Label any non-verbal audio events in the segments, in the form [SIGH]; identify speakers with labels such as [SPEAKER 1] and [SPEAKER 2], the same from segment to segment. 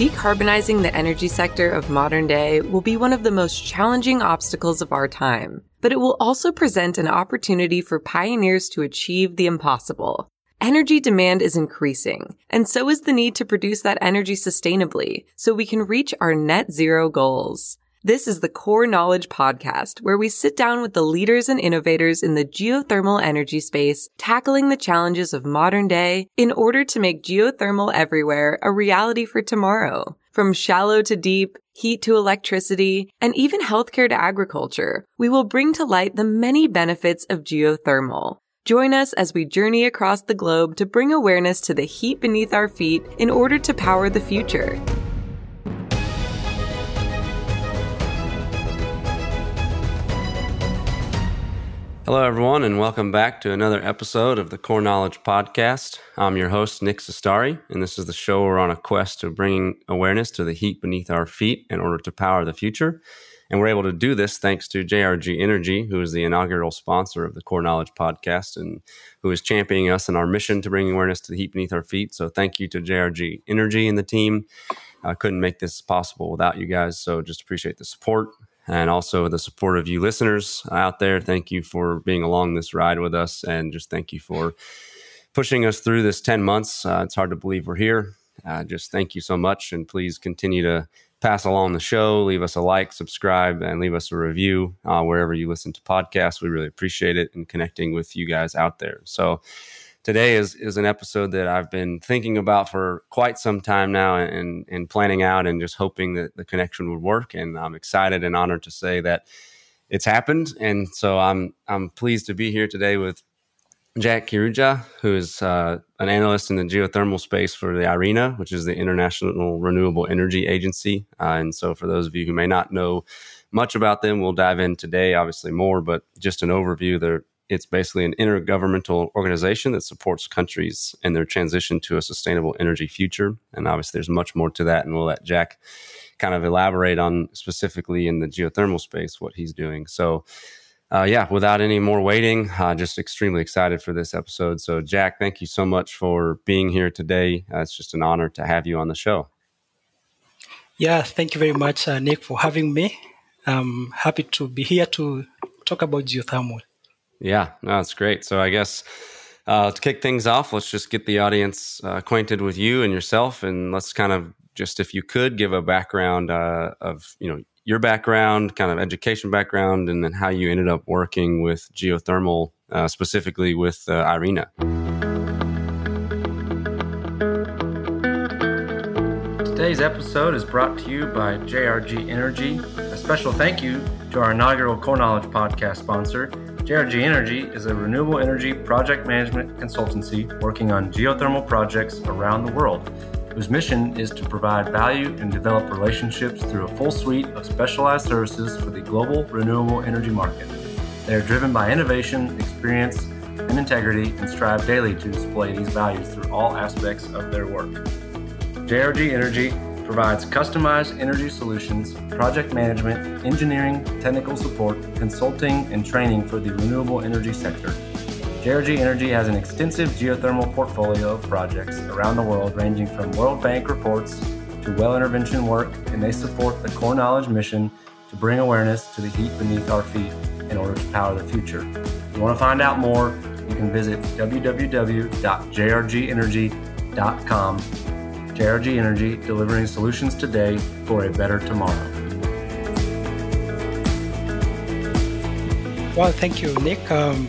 [SPEAKER 1] Decarbonizing the energy sector of modern day will be one of the most challenging obstacles of our time, but it will also present an opportunity for pioneers to achieve the impossible. Energy demand is increasing, and so is the need to produce that energy sustainably so we can reach our net zero goals. This is the Core Knowledge Podcast, where we sit down with the leaders and innovators in the geothermal energy space, tackling the challenges of modern day in order to make geothermal everywhere a reality for tomorrow. From shallow to deep, heat to electricity, and even healthcare to agriculture, we will bring to light the many benefits of geothermal. Join us as we journey across the globe to bring awareness to the heat beneath our feet in order to power the future.
[SPEAKER 2] Hello, everyone, and welcome back to another episode of the Core Knowledge Podcast. I'm your host, Nick Sestari, and this is the show we're on a quest to bringing awareness to the heat beneath our feet in order to power the future. And we're able to do this thanks to JRG Energy, who is the inaugural sponsor of the Core Knowledge Podcast and who is championing us in our mission to bring awareness to the heat beneath our feet. So thank you to JRG Energy and the team. I couldn't make this possible without you guys. So just appreciate the support and also the support of you listeners out there. Thank you for being along this ride with us, and just thank you for pushing us through this 10 months. Uh, it's hard to believe we're here. Uh, just thank you so much, and please continue to pass along the show, leave us a like, subscribe, and leave us a review uh, wherever you listen to podcasts. We really appreciate it and connecting with you guys out there. So, today is is an episode that I've been thinking about for quite some time now and and planning out and just hoping that the connection would work and I'm excited and honored to say that it's happened and so I'm I'm pleased to be here today with Jack Kiruja, who is uh, an analyst in the geothermal space for the IRENA, which is the International Renewable Energy Agency. Uh, and so, for those of you who may not know much about them, we'll dive in today, obviously more, but just an overview. They're it's basically an intergovernmental organization that supports countries in their transition to a sustainable energy future. And obviously, there's much more to that. And we'll let Jack kind of elaborate on specifically in the geothermal space what he's doing. So, uh, yeah, without any more waiting, uh, just extremely excited for this episode. So, Jack, thank you so much for being here today. Uh, it's just an honor to have you on the show.
[SPEAKER 3] Yeah, thank you very much, uh, Nick, for having me. I'm happy to be here to talk about geothermal.
[SPEAKER 2] Yeah, no, that's great. So I guess uh, to kick things off, let's just get the audience uh, acquainted with you and yourself, and let's kind of just, if you could, give a background uh, of you know your background, kind of education background, and then how you ended up working with geothermal, uh, specifically with uh, IRENA.
[SPEAKER 4] Today's episode is brought to you by JRG Energy. A special thank you to our inaugural Core Knowledge podcast sponsor, JRG Energy is a renewable energy project management consultancy working on geothermal projects around the world, whose mission is to provide value and develop relationships through a full suite of specialized services for the global renewable energy market. They are driven by innovation, experience, and integrity and strive daily to display these values through all aspects of their work. JRG Energy provides customized energy solutions, project management, engineering, technical support, consulting, and training for the renewable energy sector. JRG Energy has an extensive geothermal portfolio of projects around the world, ranging from World Bank reports to well intervention work, and they support the core knowledge mission to bring awareness to the heat beneath our feet in order to power the future. If you want to find out more, you can visit www.jrgenergy.com JRG Energy, delivering solutions today for a better tomorrow.
[SPEAKER 3] Well, thank you, Nick. Um,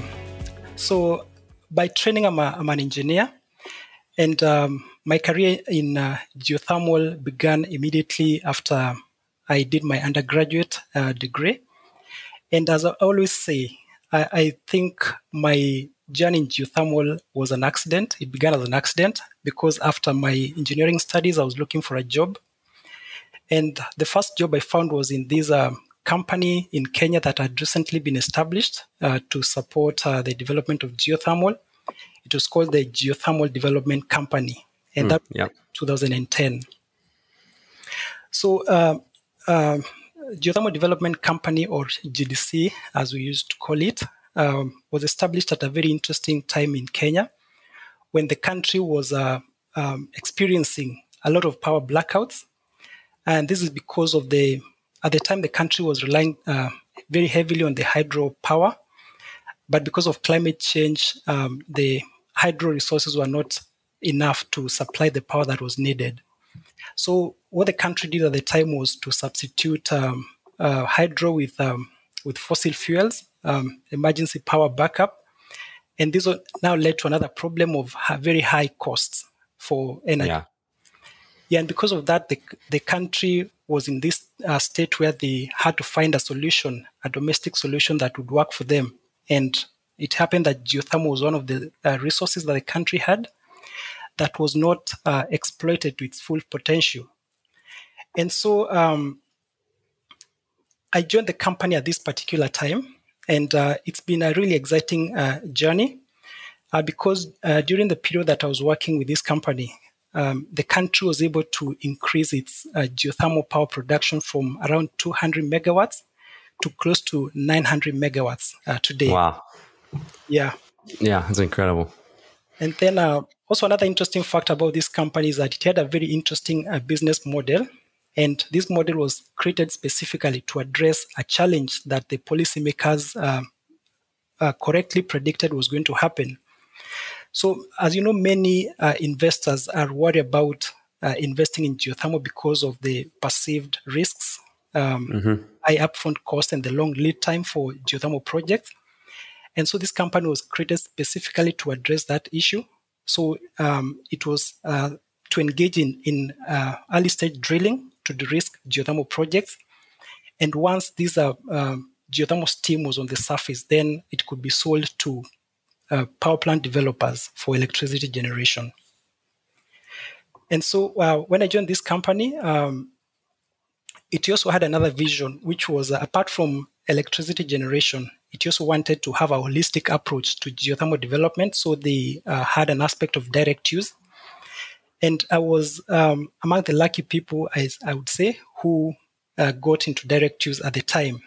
[SPEAKER 3] so, by training, I'm, a, I'm an engineer, and um, my career in uh, geothermal began immediately after I did my undergraduate uh, degree. And as I always say, I, I think my journey in geothermal was an accident. It began as an accident because after my engineering studies, I was looking for a job. And the first job I found was in this uh, company in Kenya that had recently been established uh, to support uh, the development of geothermal. It was called the Geothermal Development Company, and mm, that yeah. 2010. So, uh, uh, Geothermal Development Company, or GDC, as we used to call it, um, was established at a very interesting time in Kenya when the country was uh, um, experiencing a lot of power blackouts And this is because of the, at the time, the country was relying uh, very heavily on the hydropower. But because of climate change, um, the hydro resources were not enough to supply the power that was needed. So what the country did at the time was to substitute um, uh, hydro with um, with fossil fuels, um, emergency power backup, and this now led to another problem of very high costs for energy. Yeah. yeah, and because of that, the the country was in this uh, state where they had to find a solution, a domestic solution that would work for them, and it happened that geothermal was one of the uh, resources that the country had that was not uh, exploited to its full potential. And so um, I joined the company at this particular time, and uh, it's been a really exciting uh, journey uh, because uh, during the period that I was working with this company, um, the country was able to increase its uh, geothermal power production from around 200 megawatts to close to 900 megawatts today.
[SPEAKER 2] Wow.
[SPEAKER 3] Yeah.
[SPEAKER 2] Yeah, that's incredible.
[SPEAKER 3] And then uh, also another interesting fact about this company is that it had a very interesting uh, business model. And this model was created specifically to address a challenge that the policymakers uh, uh, correctly predicted was going to happen. So, as you know, many uh, investors are worried about uh, investing in geothermal because of the perceived risks, um, mm-hmm. high upfront cost, and the long lead time for geothermal projects. And so this company was created specifically to address that issue. So um, it was uh, to engage in, in uh, early stage drilling to de-risk geothermal projects. And once this uh, um, geothermal steam was on the surface, then it could be sold to uh, power plant developers for electricity generation. And so uh, when I joined this company, um, it also had another vision, which was uh, apart from electricity generation, it also wanted to have a holistic approach to geothermal development. So they uh, had an aspect of direct use. And I was um, among the lucky people, I, I would say, who uh, got into direct use at the time.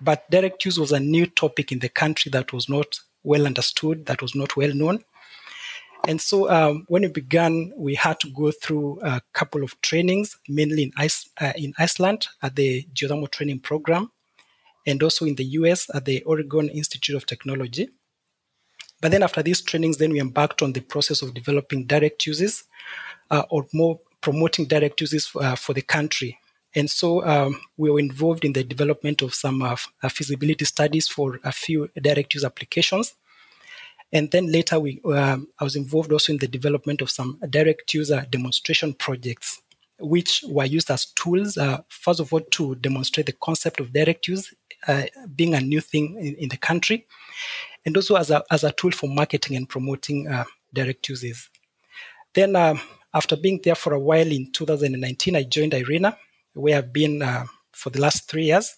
[SPEAKER 3] But direct use was a new topic in the country that was not well understood, that was not well known. And so um, when we began, we had to go through a couple of trainings, mainly in, Ice, uh, in Iceland at the geothermal training program and also in the US at the Oregon Institute of Technology. But then after these trainings, then we embarked on the process of developing direct uses uh, or more promoting direct uses uh, for the country. And so um, we were involved in the development of some uh, feasibility studies for a few direct use applications. And then later, we, um, I was involved also in the development of some direct user demonstration projects, which were used as tools, uh, first of all, to demonstrate the concept of direct use uh, being a new thing in, in, the country, and also as a, as a tool for marketing and promoting uh, direct uses. Then, um, after being there for a while in 2019, I joined IRENA, where I've been for the last three years.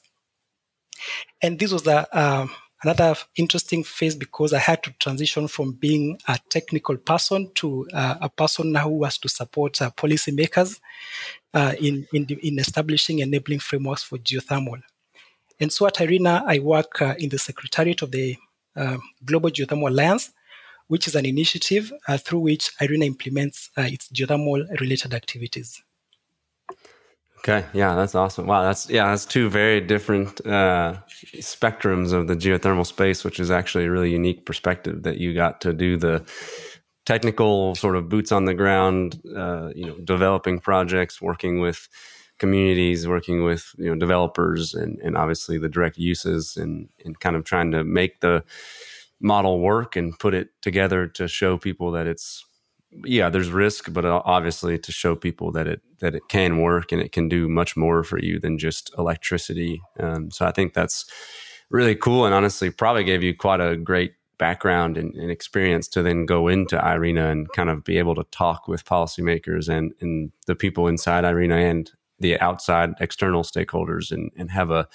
[SPEAKER 3] And this was a, um, another interesting phase because I had to transition from being a technical person to uh, a person who has to support uh, policymakers uh, in, in, in, establishing enabling frameworks for geothermal. And so at IRENA, I work uh, in the secretariat of the uh, Global Geothermal Alliance, which is an initiative uh, through which IRENA implements uh, its geothermal related activities.
[SPEAKER 2] Okay, yeah, that's awesome. Wow, that's yeah, that's two very different uh, spectrums of the geothermal space, which is actually a really unique perspective that you got to do the technical sort of boots on the ground, uh, you know, developing projects, working with communities, working with you know developers, and and obviously the direct uses, and and kind of trying to make the model work and put it together to show people that it's yeah there's risk but obviously to show people that it that it can work and it can do much more for you than just electricity um, so i think that's really cool and honestly probably gave you quite a great background and, and, experience to then go into IRENA and kind of be able to talk with policymakers and, and the people inside IRENA and the outside external stakeholders and, and have a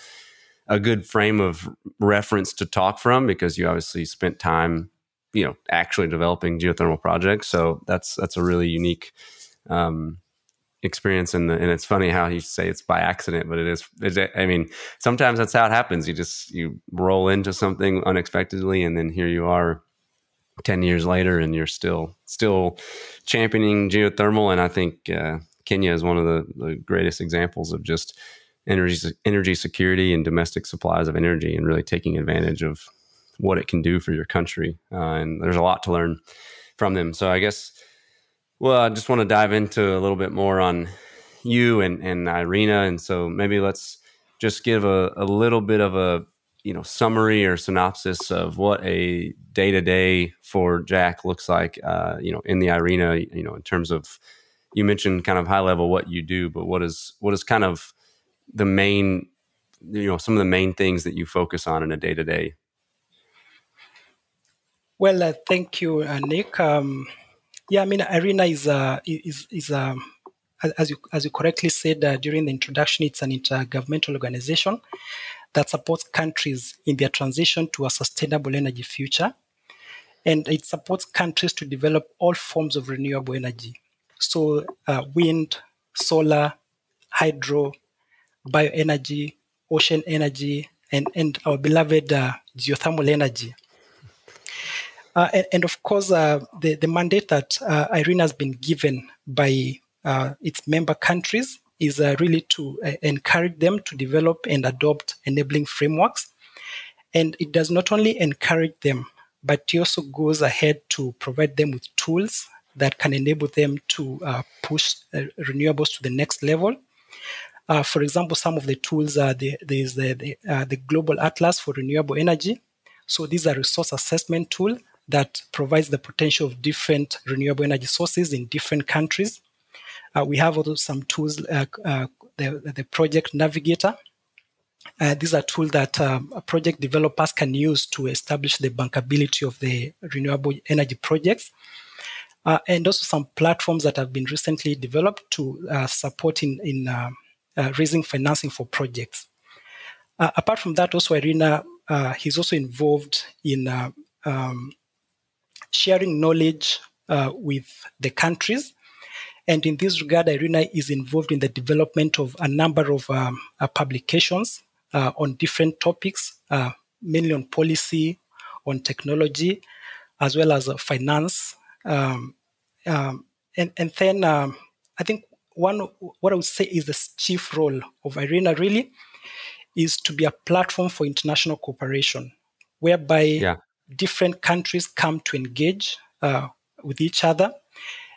[SPEAKER 2] a good frame of reference to talk from because you obviously spent time you know actually developing geothermal projects. So that's that's a really unique um, experience. And, and it's funny how you say it's by accident but it is i mean sometimes that's how it happens. You just you roll into something unexpectedly and then here you are 10 years later and you're still still championing geothermal. And i think uh, Kenya is one of the, the greatest examples of just energy energy security and domestic supplies of energy, and really taking advantage of what it can do for your country. Uh, and there's a lot to learn from them. So I guess, well, I just want to dive into a little bit more on you and and IRENA, and so maybe let's just give a, a little bit of a you know summary or synopsis of what a day to day for Jack looks like. Uh, you know, in the IRENA, you know, in terms of you mentioned kind of high level what you do, but what is what is kind of the main you know some of the main things that you focus on in a day to day
[SPEAKER 3] well uh, thank you uh, nick. Um, yeah i mean IRENA is uh, is is um, as you as you correctly said uh, during the introduction it's an intergovernmental organization that supports countries in their transition to a sustainable energy future. And it supports countries to develop all forms of renewable energy. So uh, wind solar hydro bioenergy, ocean energy, and, and our beloved uh, geothermal energy. Uh, and, and, of course, uh, the, the mandate that uh, IRENA has been given by uh, its member countries is uh, really to uh, encourage them to develop and adopt enabling frameworks. And it does not only encourage them, but it also goes ahead to provide them with tools that can enable them to push renewables to the next level uh, for example, some of the tools are the, there's the, the, uh, the Global Atlas for Renewable Energy. So these are resource assessment tool that provides the potential of different renewable energy sources in different countries. Uh, we have also some tools, uh, uh, the, the Project Navigator. Uh, these are tools that um, project developers can use to establish the bankability of the renewable energy projects. and also some platforms that have been recently developed to support in, in uh, raising financing for projects. Uh, apart from that, also IRENA, uh, he's also involved in uh, um, sharing knowledge uh, with the countries. And in this regard, IRENA is involved in the development of a number of um, publications on different topics, mainly on policy, on technology, as well as finance. Um, um, and, and then um, I think one what I would say is the chief role of IRENA really is to be a platform for international cooperation, whereby yeah. Different countries come to engage uh, with each other.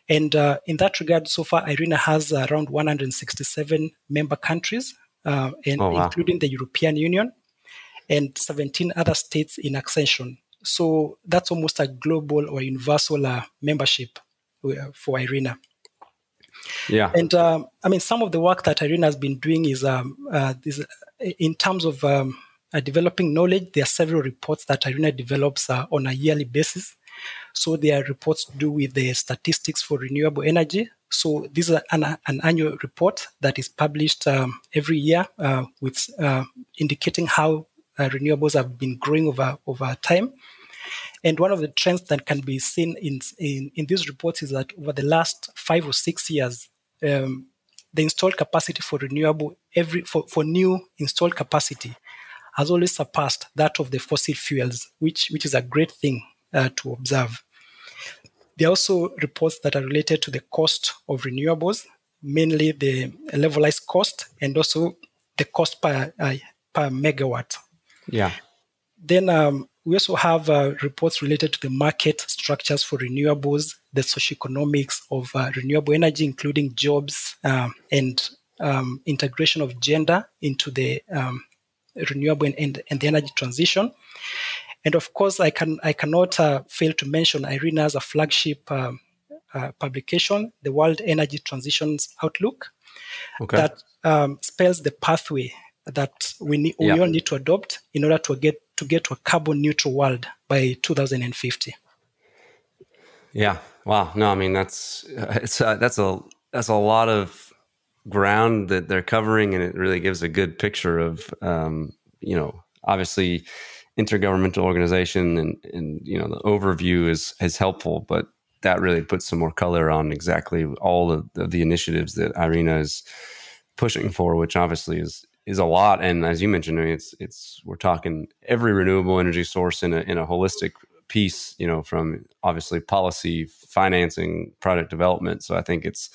[SPEAKER 3] And uh, in that regard, so far, IRENA has around 167 member countries, uh, and oh, wow. including the European Union and 17 other states in accession. So that's almost a global or universal uh, membership for IRENA.
[SPEAKER 2] Yeah.
[SPEAKER 3] And um, I mean, some of the work that IRENA has been doing is, um, uh, is in terms of um, uh, developing knowledge. There are several reports that IRENA develops uh, on a yearly basis. So there are reports to do with the statistics for renewable energy. So this is an, an annual report that is published um, every year uh, with uh, indicating how uh, renewables have been growing over over time. And one of the trends that can be seen in, in, in these reports is that over the last five or six years, um, the installed capacity for renewable every for, for new installed capacity has always surpassed that of the fossil fuels, which which is a great thing uh, to observe. There are also reports that are related to the cost of renewables, mainly the levelized cost and also the cost per uh, per megawatt.
[SPEAKER 2] Yeah.
[SPEAKER 3] Then um, we also have uh, reports related to the market structures for renewables, the socioeconomics of uh, renewable energy, including jobs um, and um, integration of gender into the um, renewable and, and, the energy transition. And of course, I can I cannot uh, fail to mention IRENA as a flagship um, uh, publication, the World Energy Transitions Outlook, okay. that um, spells the pathway that we need, yeah. we all need to adopt in order to get to get to a carbon neutral world by 2050.
[SPEAKER 2] Yeah. Wow. No, I mean that's [LAUGHS] it's uh, that's a that's a lot of ground that they're covering, and it really gives a good picture of um, you know obviously intergovernmental organization and and you know the overview is is helpful, but that really puts some more color on exactly all of the, the initiatives that IRENA is pushing for, which obviously is is a lot. And as you mentioned, I mean, it's it's we're talking every renewable energy source in a in a holistic piece. You know, from obviously policy, financing, product development. So I think it's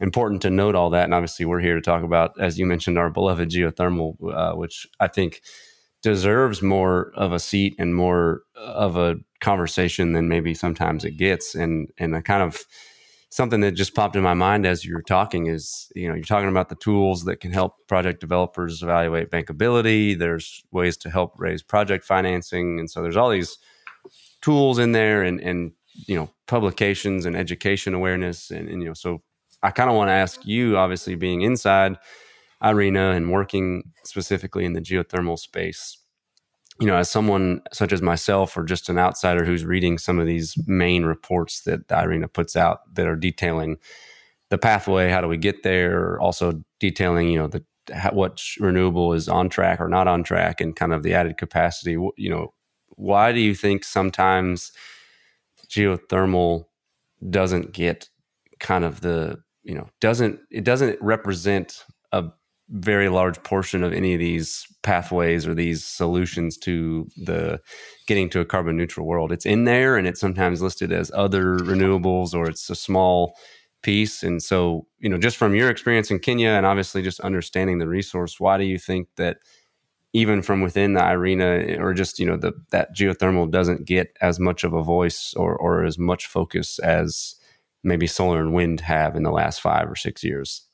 [SPEAKER 2] important to note all that. And obviously, we're here to talk about, as you mentioned, our beloved geothermal, uh, which I think deserves more of a seat and more of a conversation than maybe sometimes it gets. And and a kind of something that just popped in my mind as you're talking is, you know, you're talking about the tools that can help project developers evaluate bankability. There's ways to help raise project financing, and so there's all these tools in there, and and you know, publications and education awareness, and, and you know, so I kind of want to ask you, obviously being inside IRENA and working specifically in the geothermal space, you know, as someone such as myself or just an outsider who's reading some of these main reports that IRENA puts out that are detailing the pathway, how do we get there, also detailing, you know, the what renewable is on track or not on track and kind of the added capacity, you know, why do you think sometimes geothermal doesn't get kind of the you know doesn't it doesn't represent a very large portion of any of these pathways or these solutions to the getting to a carbon neutral world. It's in there and it's sometimes listed as other renewables or it's a small piece. And so, you know, just from your experience in Kenya and obviously just understanding the resource, why do you think that even from within the IRENA or just, you know, the that geothermal doesn't get as much of a voice or or as much focus as maybe solar and wind have in the last five or six years?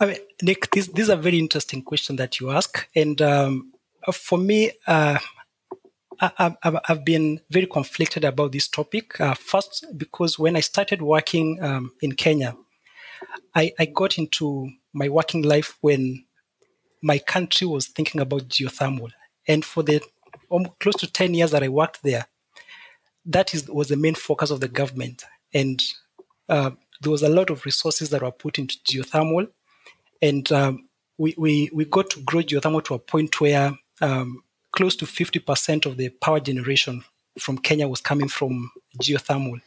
[SPEAKER 3] I mean, Nick, this, this is a very interesting question that you ask. And um, for me, uh, I, have been very conflicted about this topic. Uh, first, because when I started working um, in Kenya, I, I, got into my working life when my country was thinking about geothermal. And for the um, close to 10 years that I worked there, that is, was the main focus of the government. And uh, there was a lot of resources that were put into geothermal and um, we, we, we got to grow geothermal to a point where um, close to 50% of the power generation from Kenya was coming from geothermal.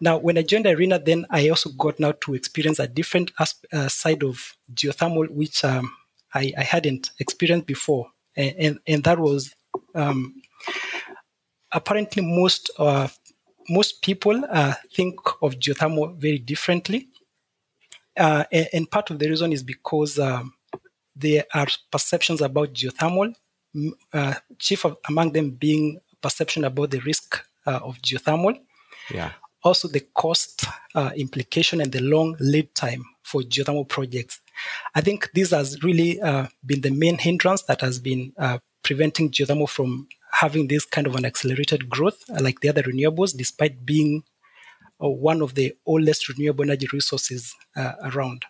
[SPEAKER 3] Now, when I joined IRENA, then I also got now to experience a different uh, side of geothermal, which um, I, I, hadn't experienced before. And, and, and that was um, apparently most, uh, most people uh, think of geothermal very differently. Uh, and, and, part of the reason is because um, there are perceptions about geothermal, uh, chief of, among them being perception about the risk uh, of geothermal.
[SPEAKER 2] Yeah.
[SPEAKER 3] Also, the cost uh, implication and the long lead time for geothermal projects. I think this has really uh, been the main hindrance that has been uh, preventing geothermal from having this kind of an accelerated growth like the other renewables, despite being one of the oldest renewable energy resources uh, around.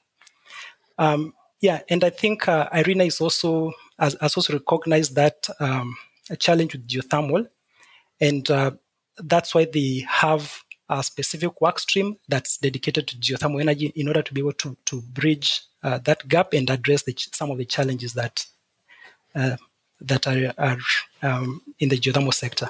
[SPEAKER 3] Um, yeah, and I think uh, IRENA is also has, has also recognized that um, a challenge with geothermal, and uh, that's why they have a specific work stream that's dedicated to geothermal energy in order to be able to, to bridge uh, that gap and address the, some of the challenges that uh, that are, are um, in the geothermal sector.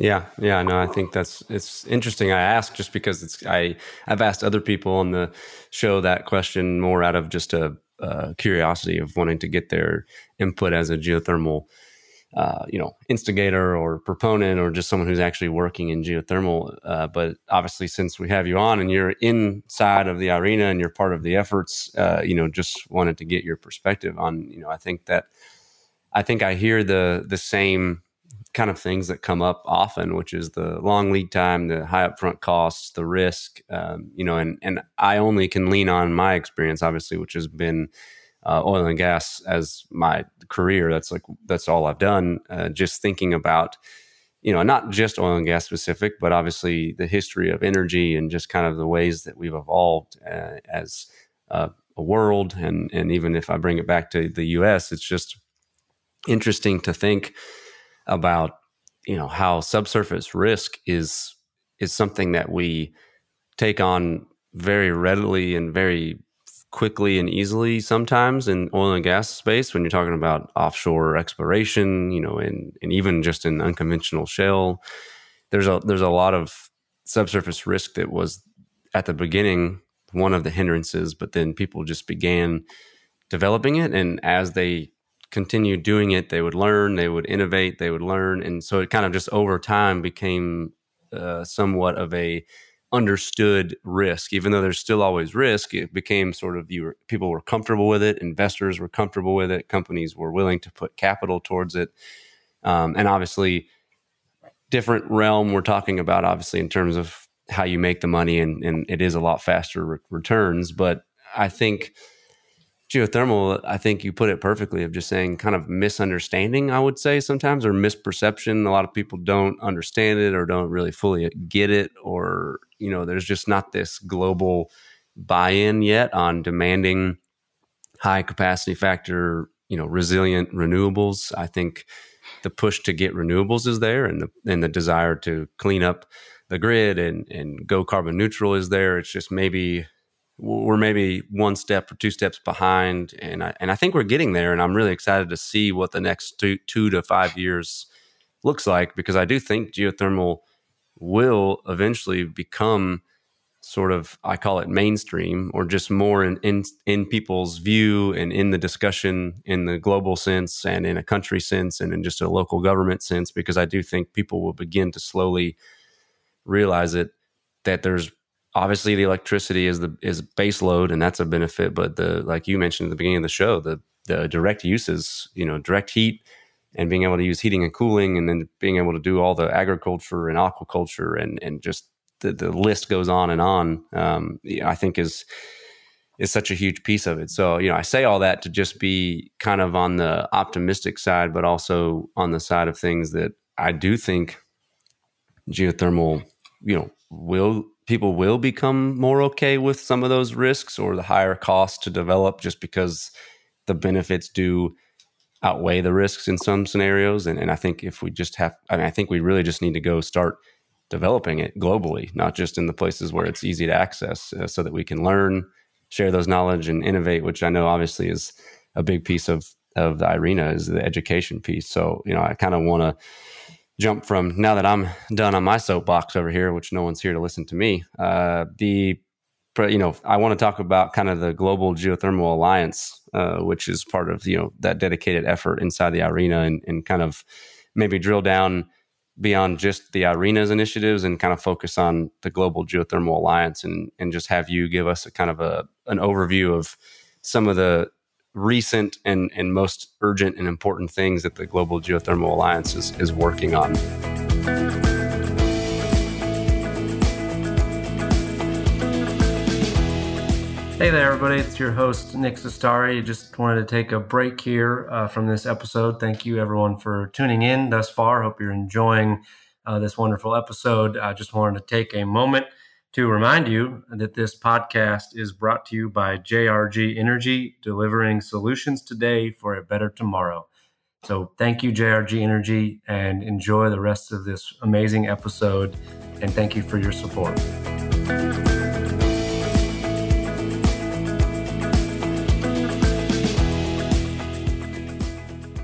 [SPEAKER 2] Yeah, yeah, no, I think that's it's interesting. I ask just because it's I I've asked other people on the show that question more out of just a, a curiosity of wanting to get their input as a geothermal, uh, you know, instigator or proponent or just someone who's actually working in geothermal. Uh, but obviously, since we have you on and you're inside of the IRENA and you're part of the efforts, uh, you know, just wanted to get your perspective on. You know, I think that I think I hear the the same kind of things that come up often, which is the long lead time, the high upfront costs, the risk, um, you know, and, and I only can lean on my experience, obviously, which has been uh, oil and gas as my career. That's like, that's all I've done. Uh, just thinking about, you know, not just oil and gas specific, but obviously the history of energy and just kind of the ways that we've evolved uh, as a world. And, and even if I bring it back to the US, it's just interesting to think about you know how subsurface risk is is something that we take on very readily and very quickly and easily sometimes in oil and gas space when you're talking about offshore exploration you know and and even just in unconventional shale. There's a there's a lot of subsurface risk that was at the beginning one of the hindrances but then people just began developing it. And as they continue doing it, they would learn, they would innovate, they would learn, and so it kind of just over time became uh, somewhat of a understood risk, even though there's still always risk. It became sort of you were, people were comfortable with it, investors were comfortable with it, companies were willing to put capital towards it, um, and obviously, different realm we're talking about. Obviously, in terms of how you make the money, and, and it is a lot faster re- returns. But I think geothermal, I think you put it perfectly of just saying kind of misunderstanding, I would say sometimes, or misperception. A lot of people don't understand it or don't really fully get it, or, you know, there's just not this global buy in yet on demanding high capacity factor, you know, resilient renewables. I think the push to get renewables is there and the, and the desire to clean up the grid and, and go carbon neutral is there. It's just maybe we're maybe one step or two steps behind, and I, and I think we're getting there. And I'm really excited to see what the next two two to five years looks like because I do think geothermal will eventually become sort of I call it mainstream or just more in, in in people's view and in the discussion in the global sense and in a country sense and in just a local government sense because I do think people will begin to slowly realize it that there's obviously the electricity is the is base load and that's a benefit but the like you mentioned at the beginning of the show the the direct uses you know direct heat and being able to use heating and cooling and then being able to do all the agriculture and aquaculture and and just the, the list goes on and on um, i think is is such a huge piece of it. So you know i say all that to just be kind of on the optimistic side but also on the side of things that i do think geothermal you know will people will become more okay with some of those risks or the higher cost to develop just because the benefits do outweigh the risks in some scenarios. And, and I think if we just have, I mean, I think we really just need to go start developing it globally, not just in the places where it's easy to access, uh, so that we can learn, share those knowledge, and innovate. Which I know obviously is a big piece of of the IRENA is the education piece. So you know, I kind of want to jump from now that I'm done on my soapbox over here, which no one's here to listen to me. Uh, the you know, I want to talk about kind of the Global Geothermal Alliance, uh, which is part of you know that dedicated effort inside the IRENA and, and kind of maybe drill down beyond just the IRENA's initiatives and kind of focus on the Global Geothermal Alliance, and and just have you give us a kind of a an overview of some of the recent and, and most urgent and important things that the Global Geothermal Alliance is, is working on.
[SPEAKER 4] Hey there, everybody. It's your host, Nick Sestari. Just wanted to take a break here uh, from this episode. Thank you, everyone, for tuning in thus far. Hope you're enjoying uh, this wonderful episode. I just wanted to take a moment to remind you that this podcast is brought to you by JRG Energy, delivering solutions today for a better tomorrow. So, thank you, JRG Energy, and enjoy the rest of this amazing episode. And thank you for your support.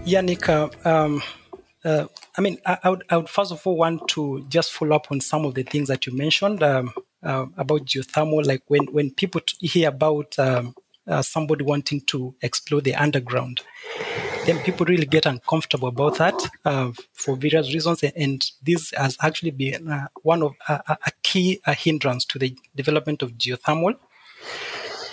[SPEAKER 3] Yannicka, um, uh, I mean, I, I, would, I, would, first of all want to just follow up on some of the things that you mentioned. Um, uh, about geothermal, like when, when people hear about um, uh, somebody wanting to explore the underground, then people really get uncomfortable about that uh, for various reasons. And this has actually been uh, one of a key hindrance to the development of geothermal.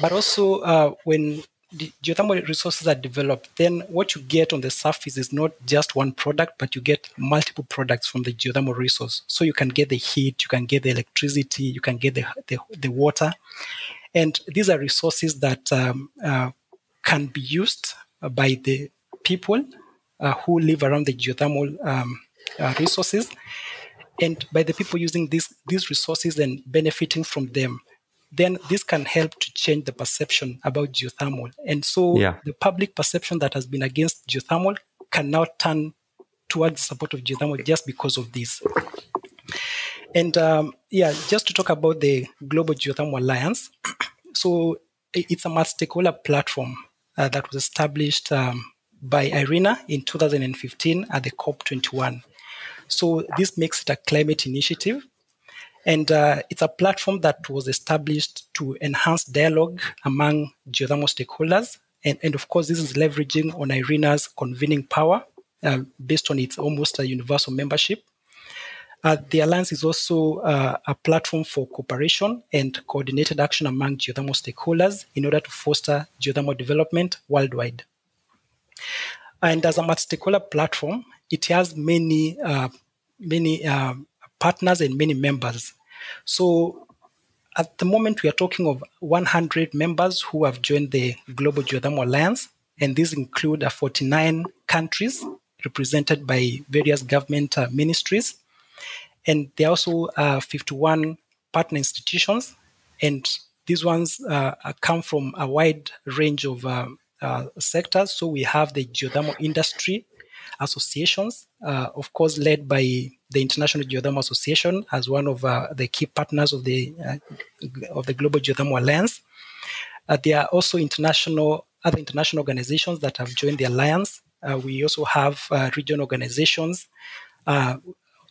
[SPEAKER 3] But also, uh, when geothermal resources are developed, then what you get on the surface is not just one product, but you get multiple products from the geothermal resource. So you can get the heat, you can get the electricity, you can get the, the, the water. And these are resources that um, uh, can be used by the people uh, who live around the geothermal um, uh, resources and by the people using these, these resources and benefiting from them then this can help to change the perception about geothermal. And so yeah. the public perception that has been against geothermal can now turn towards support of geothermal just because of this. And um, yeah, just to talk about the Global Geothermal Alliance. [CLEARS THROAT] so it's a multi-stakeholder platform uh, that was established um, by IRENA in 2015 at the COP21. So this makes it a climate initiative and uh, it's a platform that was established to enhance dialogue among geothermal stakeholders. And, and of course, this is leveraging on IRENA's convening power uh, based on its almost a universal membership. Uh, the Alliance is also uh, a platform for cooperation and coordinated action among geothermal stakeholders in order to foster geothermal development worldwide. And as a multi-stakeholder platform, it has many uh, many uh, partners and many members. So at the moment, we are talking of 100 members who have joined the Global Geothermal Alliance, and these include uh, 49 countries represented by various government uh, ministries and there are also uh, 51 partner institutions, and these ones uh, come from a wide range of uh, uh, sectors. So we have the geothermal industry associations, uh, of course, led by the International Geothermal Association as one of uh, the key partners of the of the Global Geothermal Alliance. there are also international other international organizations that have joined the alliance. we also have regional organizations uh,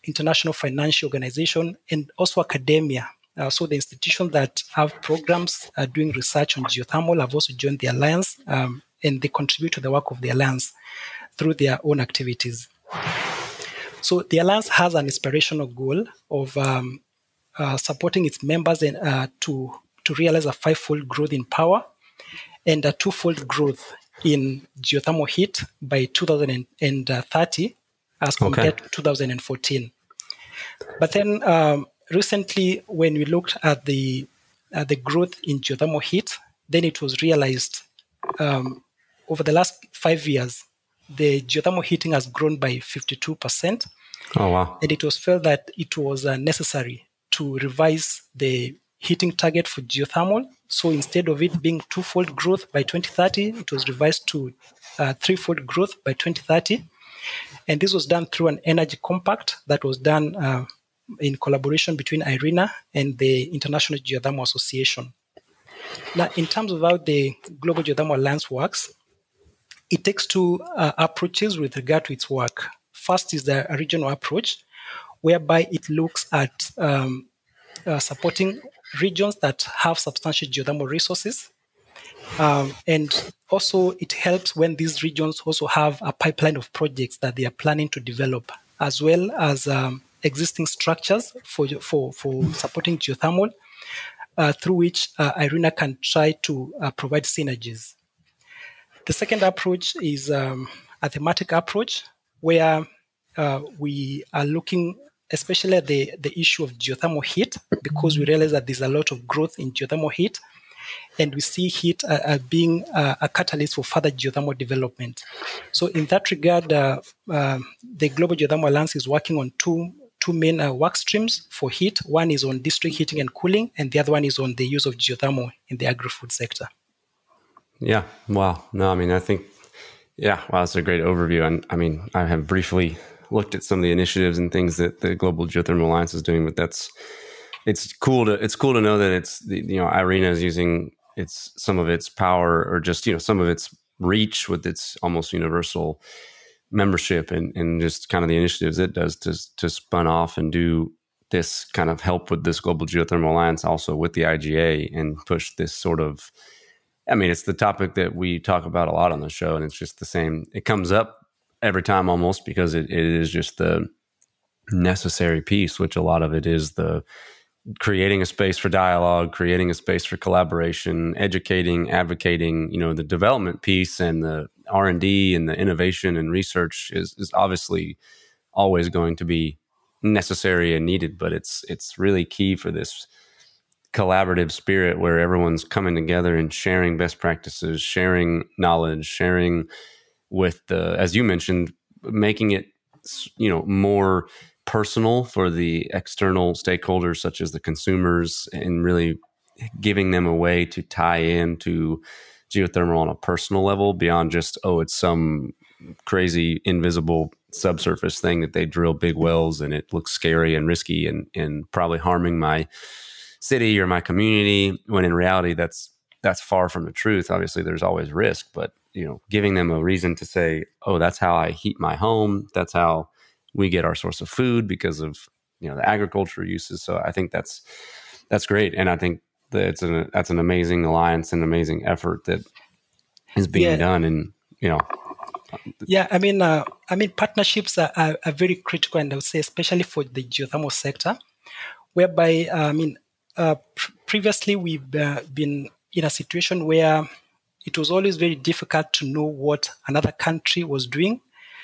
[SPEAKER 3] international financial organization, and also academia. Uh, so the institutions that have programs uh, doing research on geothermal have also joined the alliance, um, and they contribute to the work of the alliance through their own activities. So the alliance has an inspirational goal of um, uh, supporting its members and uh, to to realize a fivefold growth in power and a twofold growth in geothermal heat by 2030 as compared okay. to 2014. But then um, recently, when we looked at the at the growth in geothermal heat, then it was realized um, over the last five years, the geothermal heating has grown by 52%.
[SPEAKER 2] Oh, wow.
[SPEAKER 3] And it was felt that it was uh, necessary to revise the heating target for geothermal. So instead of it being twofold growth by 2030, it was revised to uh, threefold growth by 2030. And this was done through an energy compact that was done uh, in collaboration between IRENA and the International Geothermal Association. Now, in terms of how the Global Geothermal Alliance works, it takes two uh, approaches with regard to its work. First is the regional approach, whereby it looks at um, uh, supporting regions that have substantial geothermal resources um, and also, it helps when these regions also have a pipeline of projects that they are planning to develop, as well as um, existing structures for, for, for supporting geothermal, uh, through which uh, IRENA can try to uh, provide synergies. The second approach is um, a thematic approach, where uh, we are looking especially at the, the issue of geothermal heat, because we realize that there's a lot of growth in geothermal heat and we see heat uh, uh, being uh, a catalyst for further geothermal development. So, in that regard, uh, uh the Global Geothermal Alliance is working on two two main uh, work streams for heat. One is on district heating and cooling, and the other one is on the use of geothermal in the agri-food sector.
[SPEAKER 2] Yeah. Wow. No, I mean, I think, yeah, wow, that's a great overview. And I mean, I have briefly looked at some of the initiatives and things that the Global Geothermal Alliance is doing, but that's it's cool to it's cool to know that it's the, you know IRENA is using its some of its power or just you know some of its reach with its almost universal membership and and just kind of the initiatives it does to to spun off and do this kind of help with this global geothermal alliance also with the IGA and push this sort of I mean it's the topic that we talk about a lot on the show and it's just the same. It comes up every time almost because it, it is just the necessary piece which a lot of it is the creating a space for dialogue, creating a space for collaboration, educating, advocating, you know, the development piece and the R&D and the innovation and research is, is obviously always going to be necessary and needed, but it's it's really key for this collaborative spirit where everyone's coming together and sharing best practices, sharing knowledge, sharing with the as you mentioned, making it you know more personal for the external stakeholders, such as the consumers, and really giving them a way to tie into geothermal on a personal level beyond just, oh, it's some crazy invisible subsurface thing that they drill big wells and it looks scary and risky and, and probably harming my city or my community when in reality that's that's far from the truth obviously there's always risk but you know giving them a reason to say oh that's how i heat my home that's how we get our source of food because of you know the agriculture uses. So I think that's that's great, and I think that it's an that's an amazing alliance and amazing effort that is being yeah. done. And you know,
[SPEAKER 3] Yeah, I mean, uh, I mean, partnerships are, are, are, very critical, and I would say especially for the geothermal sector, whereby uh, I mean, uh, pr- previously we've uh, been in a situation where it was always very difficult to know what another country was doing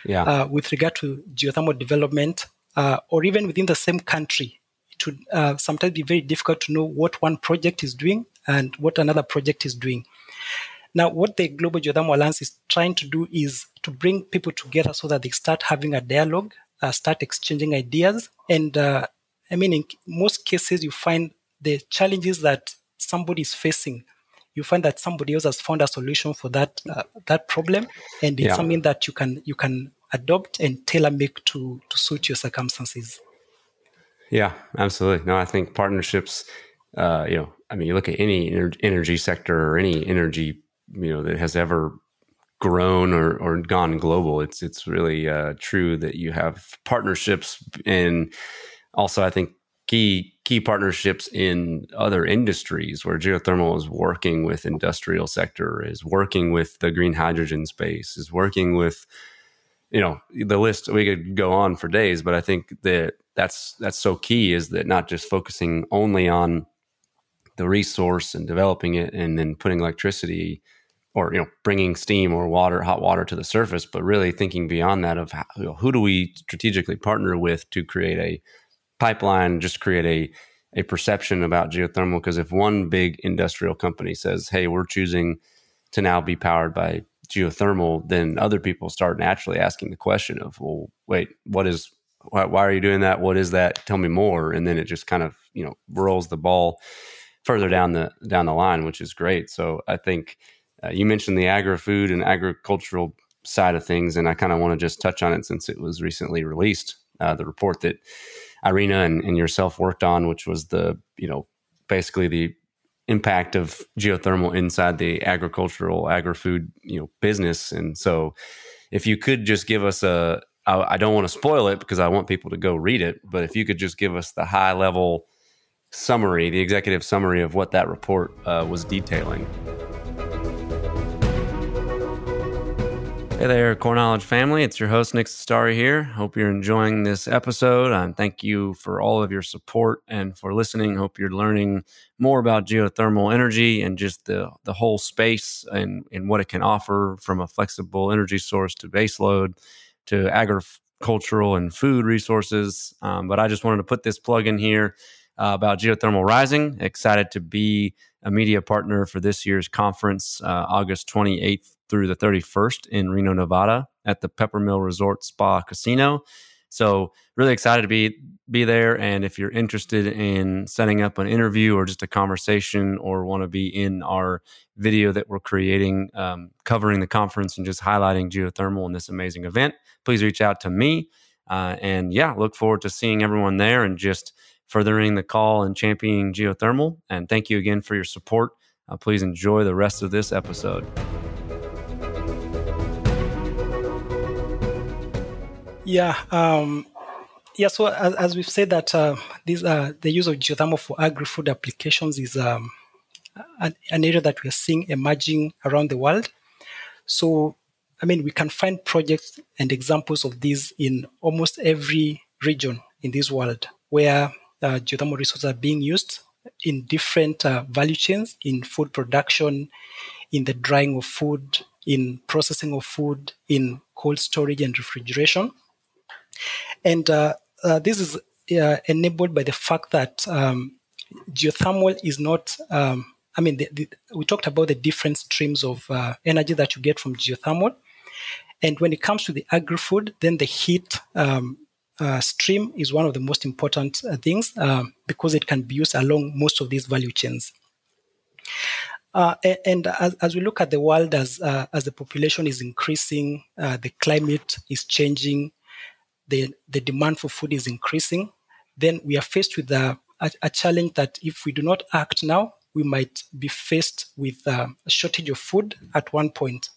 [SPEAKER 2] yeah.
[SPEAKER 3] Uh, with regard to geothermal development, uh, or even within the same country. It would sometimes be very difficult to know what one project is doing and what another project is doing. Now, what the Global Geothermal Alliance is trying to do is to bring people together so that they start having a dialogue, uh, start exchanging ideas. And uh, I mean, in most cases, you find the challenges that somebody is facing. You find that somebody else has found a solution for that uh, that problem, and it's yeah. something that you can you can adopt and tailor make to to suit your circumstances.
[SPEAKER 2] Yeah, absolutely. No, I think partnerships. Uh, you know, I mean, you look at any energy sector or any energy you know that has ever grown or, or gone global. It's it's really uh, true that you have partnerships and also I think key key partnerships in other industries where geothermal is working with industrial sector, is working with the green hydrogen space, is working with you know the list we could go on for days, but I think that that's that's so key is that not just focusing only on the resource and developing it and then putting electricity or you know bringing steam or water hot water to the surface but really thinking beyond that of how, you know, who do we strategically partner with to create a pipeline just create a a perception about geothermal. Because if one big industrial company says hey we're choosing to now be powered by geothermal then other people start naturally asking the question of well wait what is why, why are you doing that? What is that? Tell me more. And then it just kind of you know rolls the ball further down the down the line which is great. So i think uh, you mentioned the agri food and agricultural side of things, and I kind of want to just touch on it since it was recently released. Uh, the report that IRENA and, and yourself worked on, which was the you know basically the impact of geothermal inside the agricultural agri-food you know business. And so if you could just give us a I, I don't want to spoil it because i want people to go read it but if you could just give us the high level summary the executive summary of what that report uh, was detailing Hey there, Core Knowledge family. It's your host, Nick Starry here. Hope you're enjoying this episode. And thank you for all of your support and for listening. Hope you're learning more about geothermal energy and just the, the whole space and, and what it can offer from a flexible energy source to baseload to agricultural and food resources. Um, but I just wanted to put this plug in here uh, about Geothermal Rising. Excited to be a media partner for this year's conference, uh, August 28th through the 31st in Reno, Nevada at the Peppermill Resort Spa Casino. So really excited to be be there. And if you're interested in setting up an interview or just a conversation, or want to be in our video that we're creating um, covering the conference and just highlighting geothermal in this amazing event, please reach out to me. Uh, and yeah, look forward to seeing everyone there and just furthering the call and championing geothermal. And thank you again for your support. Uh, please enjoy the rest of this episode.
[SPEAKER 3] Yeah, um, yeah. So as, as, we've said that uh, these uh, the use of geothermal for agri-food applications is um, an, an, area that we are seeing emerging around the world. So I mean, we can find projects and examples of these in almost every region in this world where uh, geothermal resources are being used in different uh, value chains in food production, in the drying of food, in processing of food, in cold storage and refrigeration. And uh, uh, this is uh, enabled by the fact that um, geothermal is not, um, I mean, the, the, we talked about the different streams of uh, energy that you get from geothermal. And when it comes to the agri food, then the heat um, uh, stream is one of the most important uh, things um, because it can be used along most of these value chains. Uh, and as, as, we look at the world as uh, as the population is increasing, uh, the climate is changing, the, the demand for food is increasing, then we are faced with a, a, a challenge that if we do not act now, we might be faced with uh, a shortage of food at one point.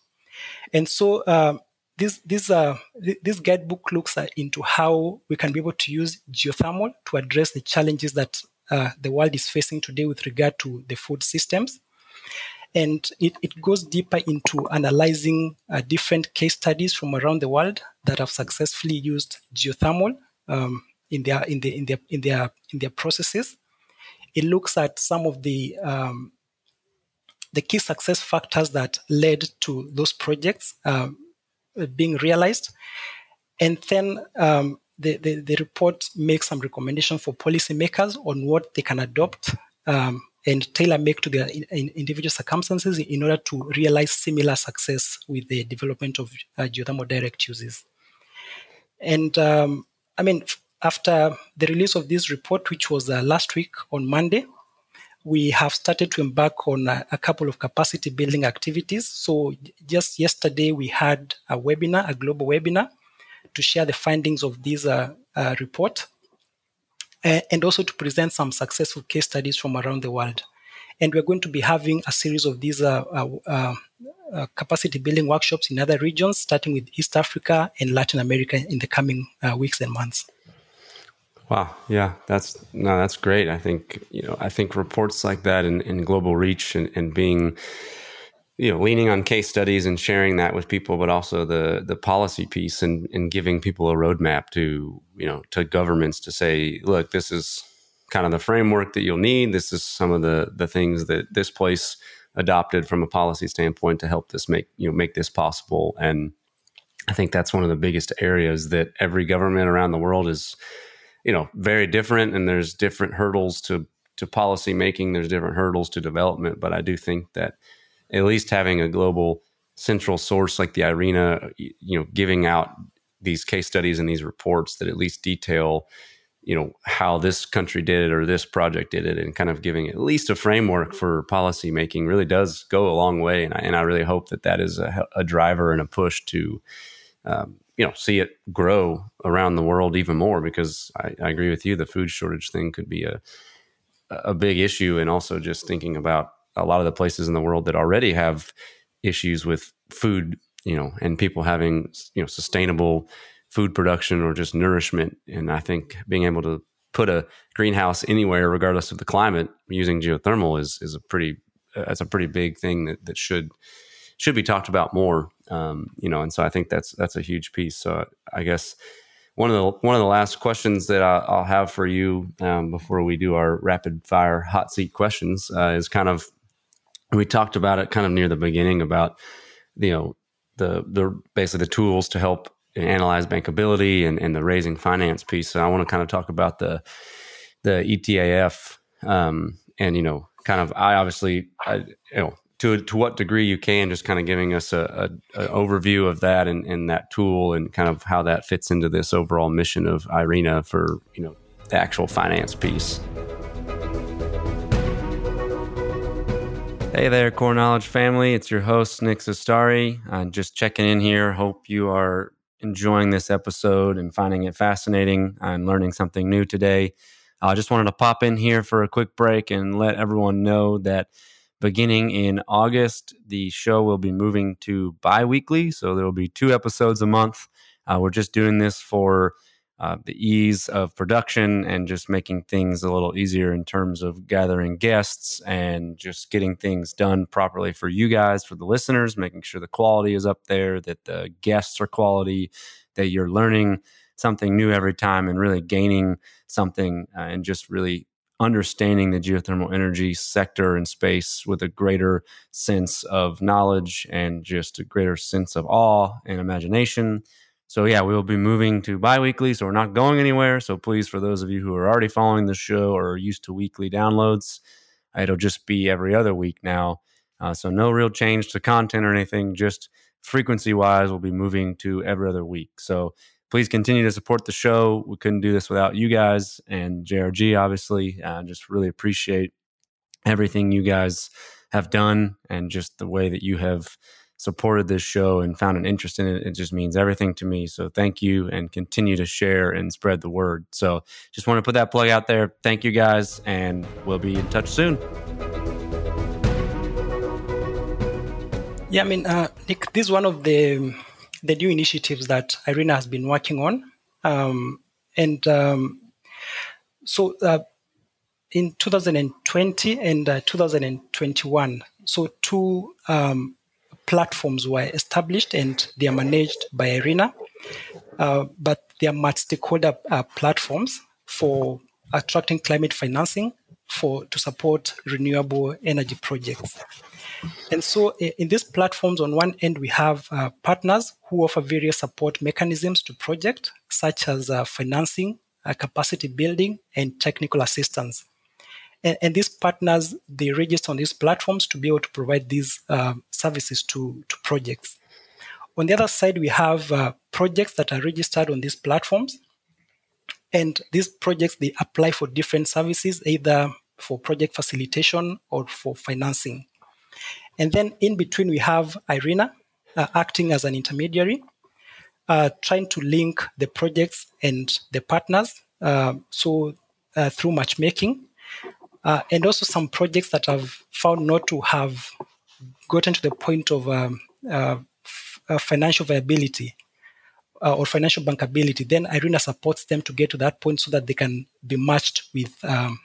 [SPEAKER 3] And so uh, this this uh, this guidebook looks into how we can be able to use geothermal to address the challenges that uh, the world is facing today with regard to the food systems. And it, it goes deeper into analyzing uh, different case studies from around the world that have successfully used geothermal um, in their in, the, in their in their in their processes. It looks at some of the um, the key success factors that led to those projects um, being realized, and then um, the, the, the report makes some recommendation for policymakers on what they can adopt um, and tailor make to their in, in individual circumstances in order to realize similar success with the development of uh, geothermal direct uses. And um, I mean, after the release of this report, which was uh, last week on Monday, we have started to embark on a, a, couple of capacity building activities. So just yesterday, we had a webinar, a global webinar, to share the findings of this uh, uh, report uh, and also to present some successful case studies from around the world. And we're going to be having a series of these uh, uh, uh, capacity building workshops in other regions, starting with East Africa and Latin America in the coming weeks and months.
[SPEAKER 2] Wow. Yeah, that's no, that's great. I think you know, I think reports like that and, and global reach and, and being you know leaning on case studies and sharing that with people but also the the policy piece and and giving people a roadmap to you know to governments to say look this is kind of the framework that you'll need. This is some of the the things that this place adopted from a policy standpoint to help this make you know make this possible. And i think that's one of the biggest areas that every government around the world is you know very different and there's different hurdles to to policy making there's different hurdles to development. But i do think that at least having a global central source like the IRENA, you know, giving out these case studies and these reports that at least detail, you know, how this country did it or this project did it, and kind of giving at least a framework for policy making really does go a long way. And I, and I really hope that that is a, a driver and a push to, um, you know, see it grow around the world even more. Because I, I agree with you, the food shortage thing could be a a big issue, and also just thinking about a lot of the places in the world that already have issues with food, you know, and people having, you know, sustainable food production or just nourishment. And I think being able to put a greenhouse anywhere, regardless of the climate, using geothermal is is a pretty that's a pretty big thing that that should should be talked about more. Um, you know, and so I think that's that's a huge piece. So I guess one of the one of the last questions that I, will have for you um, before we do our rapid fire hot seat questions uh, is kind of we talked about it kind of near the beginning about you know the the basically the tools to help analyze bankability and, and the raising finance piece. So I want to kind of talk about the the ETAF um, and you know kind of I obviously I, you know to to what degree you can just kind of giving us a, a, a overview of that and, and that tool and kind of how that fits into this overall mission of IRENA for you know the actual finance piece. Hey there, Core Knowledge family. It's your host, Nick Zastari. I'm just checking in here. Hope you are enjoying this episode and finding it fascinating and learning something new today. I just wanted to pop in here for a quick break and let everyone know that beginning in August, the show will be moving to bi weekly. So there will be two episodes a month. Uh, we're just doing this for uh, the ease of production and just making things a little easier in terms of gathering guests and just getting things done properly for you guys, for the listeners, making sure the quality is up there, that the guests are quality, that you're learning something new every time and really gaining something uh, and just really understanding the geothermal energy sector and space with a greater sense of knowledge and just a greater sense of awe and imagination so yeah, we will be moving to bi-weekly, so we're not going anywhere. So please, for those of you who are already following the show or used to weekly downloads, it'll just be every other week now. Uh, so no real change to content or anything. Just frequency-wise, we'll be moving to every other week. So please continue to support the show. We couldn't do this without you guys and JRG, obviously. Uh, just really appreciate everything you guys have done and just the way that you have supported this show and found an interest in it, it just means everything to me. So thank you and continue to share and spread the word. So just want to put that plug out there. Thank you guys, and we'll be in touch soon.
[SPEAKER 3] Yeah, I mean, uh, Nick, this is one of the the new initiatives that IRENA has been working on, um, and um, so uh, in 2020 and uh, 2021, so two um, platforms were established and they are managed by IRENA uh, but they are multi-stakeholder uh, platforms for attracting climate financing for to support renewable energy projects. And so, in these platforms, on one end, we have uh, partners who offer various support mechanisms to projects, such as uh, financing, uh, capacity building, and technical assistance. And, and, these partners they register on these platforms to be able to provide these um, services to, to projects. On the other side, we have uh, projects that are registered on these platforms, and these projects they apply for different services, either for project facilitation or for financing. And then in between, we have IRENA uh, acting as an intermediary, uh, trying to link the projects and the partners. Uh, so uh, through matchmaking, uh, and also some projects that I've found not to have gotten to the point of um, uh, f- financial viability. or financial bankability, then IRENA supports them to get to that point so that they can be matched with um,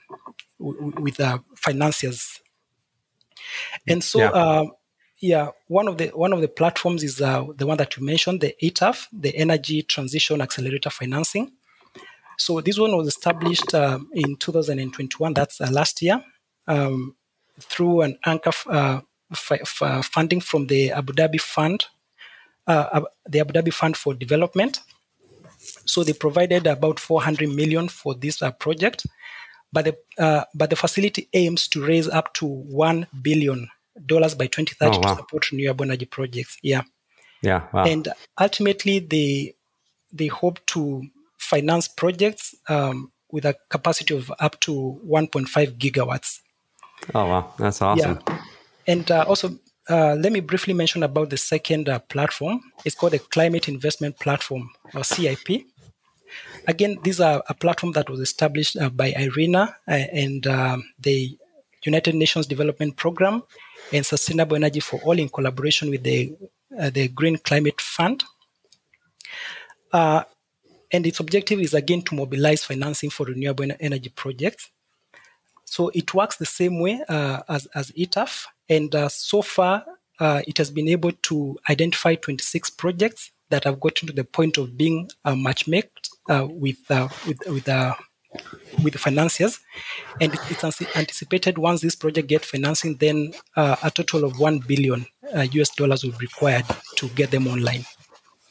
[SPEAKER 3] w- with financiers and so, yeah. Uh, yeah, one of the one of the platforms is uh, the one that you mentioned, the ETAF, the Energy Transition Accelerator Financing. So this one was established uh, in 2021. That's uh, last year um, through an anchor uh, f- f- funding from the Abu Dhabi Fund, uh, the Abu Dhabi Fund for Development. So they provided about 400 million for this project but the uh, but the facility aims to raise up to one billion dollars by 2030 oh, wow. to support renewable energy projects. Yeah,
[SPEAKER 2] yeah, wow.
[SPEAKER 3] and ultimately they they hope to finance projects um, with a capacity of up to 1.5 gigawatts.
[SPEAKER 2] Oh wow, that's awesome.
[SPEAKER 3] Yeah. And uh, also, uh, let me briefly mention about the second uh, platform. It's called the Climate Investment Platform, or CIP. Again, these are a platform that was established uh, by IRENA uh, and um, the United Nations Development Program and Sustainable Energy for All in collaboration with the, uh, the Green Climate Fund. Uh, and its objective is again to mobilize financing for renewable energy projects. So it works the same way uh, as, as ETAF. And uh, so far, it has been able to identify 26 projects that have gotten to the point of being uh, matchmaked uh, with, uh, with with uh, with the financiers, and it's anticipated once this project get financing, then uh, a total of one billion US uh, dollars will be required to get them online.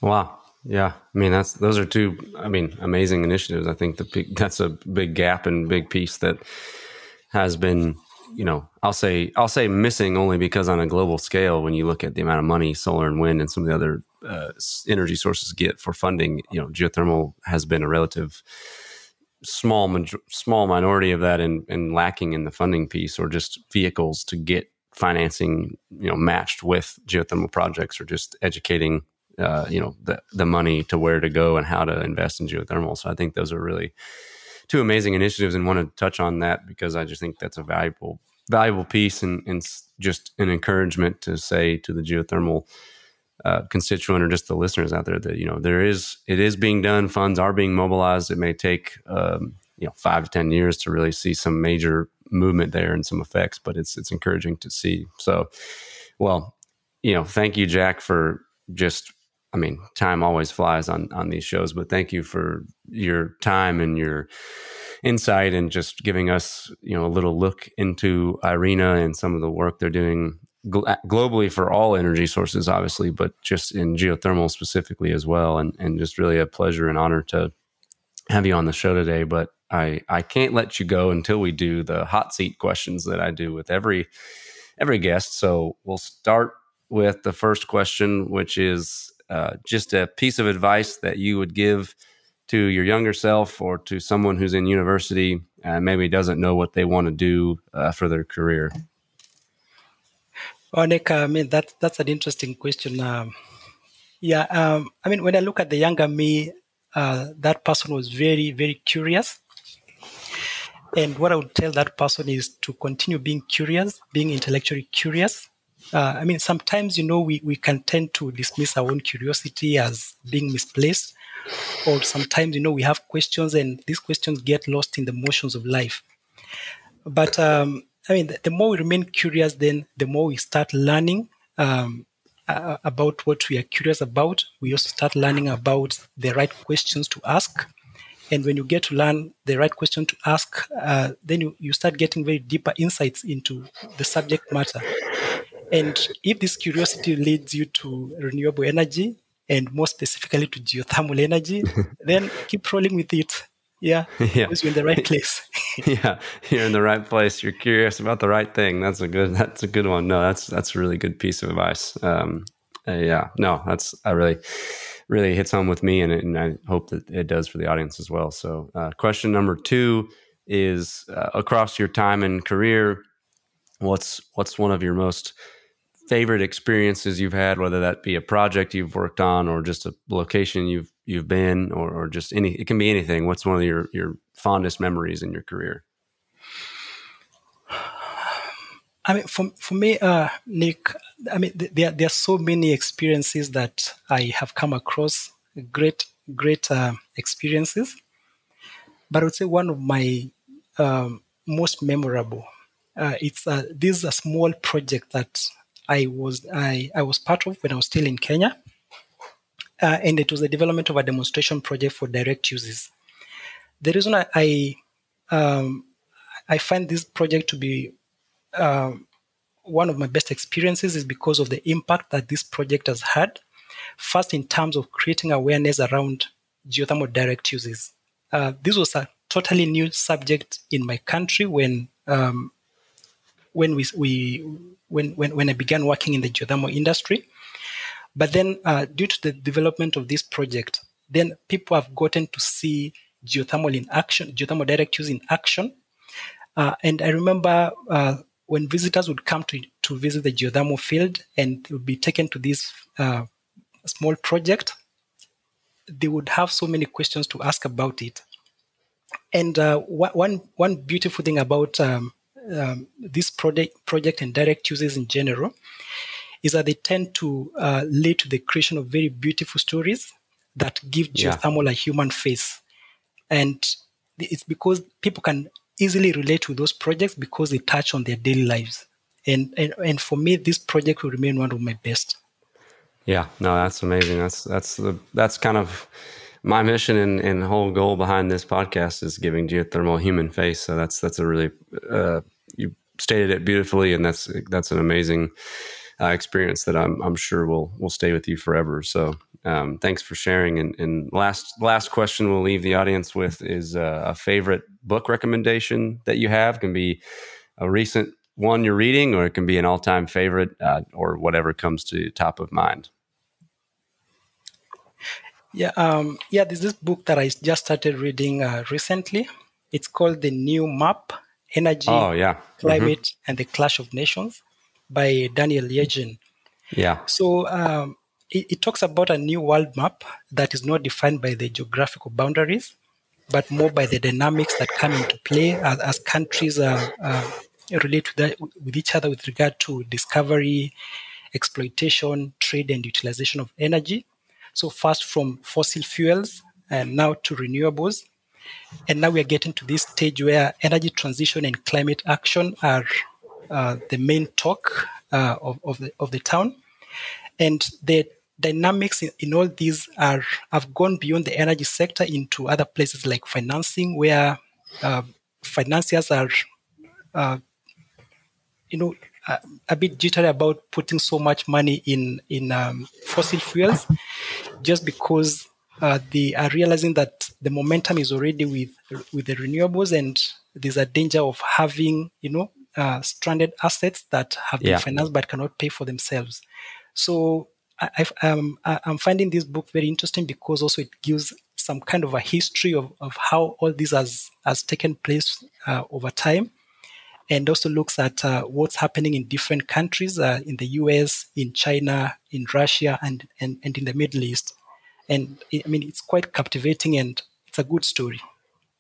[SPEAKER 2] Wow. Yeah, I mean that's those are two. I mean, amazing initiatives. I think the that's a big gap and big piece that has been you know, I'll say I'll say missing only because on a global scale, when you look at the amount of money solar and wind and some of the other uh, energy sources get for funding, you know, geothermal has been a relative small small minority of that and, and lacking in the funding piece or just vehicles to get financing, you know, matched with geothermal projects or just educating uh, you know the the money to where to go and how to invest in geothermal. So I think those are really two amazing initiatives and want to touch on that because I just think that's a valuable valuable piece and, and just an encouragement to say to the geothermal uh, constituent or just the listeners out there that you know there is it is being done funds are being mobilized it may take um, you know five to ten years to really see some major movement there and some effects but it's it's encouraging to see so well you know thank you jack for just I mean, time always flies on on these shows, but thank you for your time and your insight and just giving us, you know, a little look into IRENA and some of the work they're doing gl- globally for all energy sources, obviously, but just in geothermal specifically as well. And and just really a pleasure and honor to have you on the show today. But I I can't let you go until we do the hot seat questions that I do with every every guest. So we'll start with the first question, which is uh, just a piece of advice that you would give to your younger self or to someone who's in university and maybe doesn't know what they want to do uh, for their career?
[SPEAKER 3] Oh, Nick, I mean that that's an interesting question. Um, yeah, um, I mean when I look at the younger me, uh, that person was very very curious, and what I would tell that person is to continue being curious, being intellectually curious, uh, I mean, sometimes, you know, we, we can tend to dismiss our own curiosity as being misplaced. Or sometimes, you know, we have questions and these questions get lost in the motions of life. but um, I mean, the, the, more we remain curious, then the more we start learning um, uh, about what we are curious about. We also start learning about the right questions to ask. And when you get to learn the right question to ask, uh, then you, you start getting very deeper insights into the subject matter. And if this curiosity leads you to renewable energy, and more specifically to geothermal energy, [LAUGHS] then keep rolling with it. Yeah, [LAUGHS] yeah. you're in the right [LAUGHS] place.
[SPEAKER 2] yeah, you're in the right place. You're curious about the right thing. That's a good. That's a good one. No, that's that's a really good piece of advice. Um, uh, yeah, no, that's I really really hits home with me, and, and I hope that it does for the audience as well. So, uh, question number two is uh, across your time and career, what's what's one of your most favorite experiences you've had, whether that be a project you've worked on or just a location you've you've been, or, or just any. It can be anything. What's one of your your fondest memories in your career?
[SPEAKER 3] I mean, for for me, uh, Nick, I mean, there there are so many experiences that I have come across, great great uh, experiences. But I would say one of my um, most memorable. Uh, it's uh, this is a small project that I was I, I was part of when I was still in Kenya, uh, and it was the development of a demonstration project for direct uses. The reason I I, um, I find this project to be um, one of my best experiences is because of the impact that this project has had. First, in terms of creating awareness around geothermal direct uses. Uh, this was a totally new subject in my country when um, when we, we when, when, when I began working in the geothermal industry. But then, uh, due to the development of this project, then people have gotten to see geothermal in action, geothermal direct use in action. Uh, and I remember uh, when visitors would come to, to visit the geothermal field and would be taken to this uh, small project, they would have so many questions to ask about it. And uh, one, one beautiful thing about um, um, this project, project and direct uses in general is that they tend to uh, lead to the creation of very beautiful stories that give geothermal yeah. a human face. And it's because people can easily relate to those projects because they touch on their daily lives. And, and, and for me, this project will remain one of my best.
[SPEAKER 2] Yeah, no, that's amazing. That's that's the that's kind of my mission and, and whole goal behind this podcast is giving geothermal human face. So that's that's a really uh, you stated it beautifully, and that's that's an amazing uh, experience that I'm I'm sure will will stay with you forever. So um, thanks for sharing. And, and, last last question we'll leave the audience with is uh, a favorite book recommendation that you have. It can be a recent one you're reading, or it can be an all time favorite, uh, or whatever comes to top of mind.
[SPEAKER 3] Yeah, um, yeah. This book that I just started reading uh, recently. It's called The New Map Energy,
[SPEAKER 2] oh, yeah.
[SPEAKER 3] Climate, mm-hmm. and the Clash of Nations by Daniel Yergin.
[SPEAKER 2] Yeah.
[SPEAKER 3] So um, it, it, talks about a new world map that is not defined by the geographical boundaries, but more by the dynamics that come into play as, as countries uh, uh, relate to that, with each other with regard to discovery, exploitation, trade, and utilization of energy. So, first from fossil fuels and now to renewables, and now we are getting to this stage where energy transition and climate action are uh, the main talk uh, of, of, the, of the town. And the dynamics in, in, all these are have gone beyond the energy sector into other places like financing, where uh, financiers are, uh, you know, a bit jittery about putting so much money in in um, fossil fuels, just because uh, they are realizing that the momentum is already with with the renewables, and there's a danger of having you know uh, stranded assets that have been yeah. financed but cannot pay for themselves. So I, um, I'm finding this book very interesting because also it gives some kind of a history of, of how all this has has taken place uh, over time, and also looks at uh, what's happening in different countries uh, in the U.S., in China, in Russia, and, and and in the Middle East and I mean it's quite captivating and it's a good story.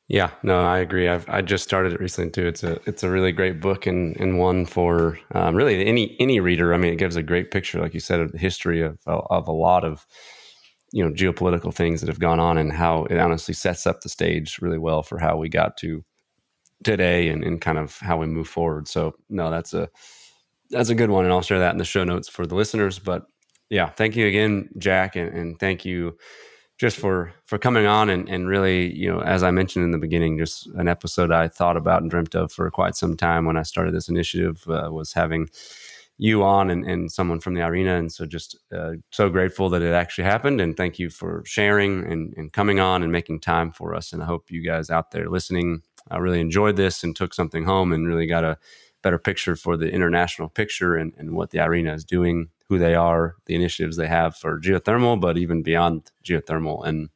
[SPEAKER 2] Yeah, no, I agree. I've I just started it recently too. It's a it's a really great book and and one for um, really any any reader. I mean, it gives a great picture, like you said, of the history of of a lot of you know geopolitical things that have gone on and how it honestly sets up the stage really well for how we got to today and, and kind of how we move forward. So no, that's a that's a good one, and I'll share that in the show notes for the listeners. But yeah, thank you again, Jack, and, and thank you just for for coming on and, and really, you know, as I mentioned in the beginning, just an episode I thought about and dreamt of for quite some time when I started this initiative uh, was having you on and, and someone from the IRENA And so just uh, so grateful that it actually happened. And thank you for sharing and, and coming on and making time for us. And I hope you guys out there listening uh, really enjoyed this and took something home and really got a better picture for the international picture and, and what the IRENA is doing, who they are, the initiatives they have for geothermal, but even beyond geothermal and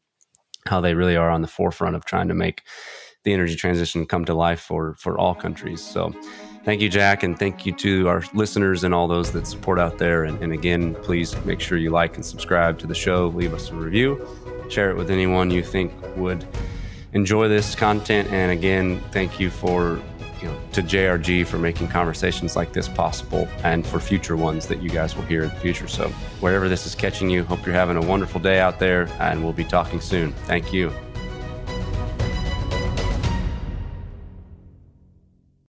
[SPEAKER 2] how they really are on the forefront of trying to make the energy transition come to life for for all countries. So thank you, Jack, and thank you to our listeners and all those that support out there. And, and again, please make sure you like and subscribe to the show, leave us a review, share it with anyone you think would enjoy this content. And again, thank you for you know to JRG for making conversations like this possible and for future ones that you guys will hear in the future. So wherever this is catching you, hope you're having a wonderful day out there and we'll be talking soon. Thank you.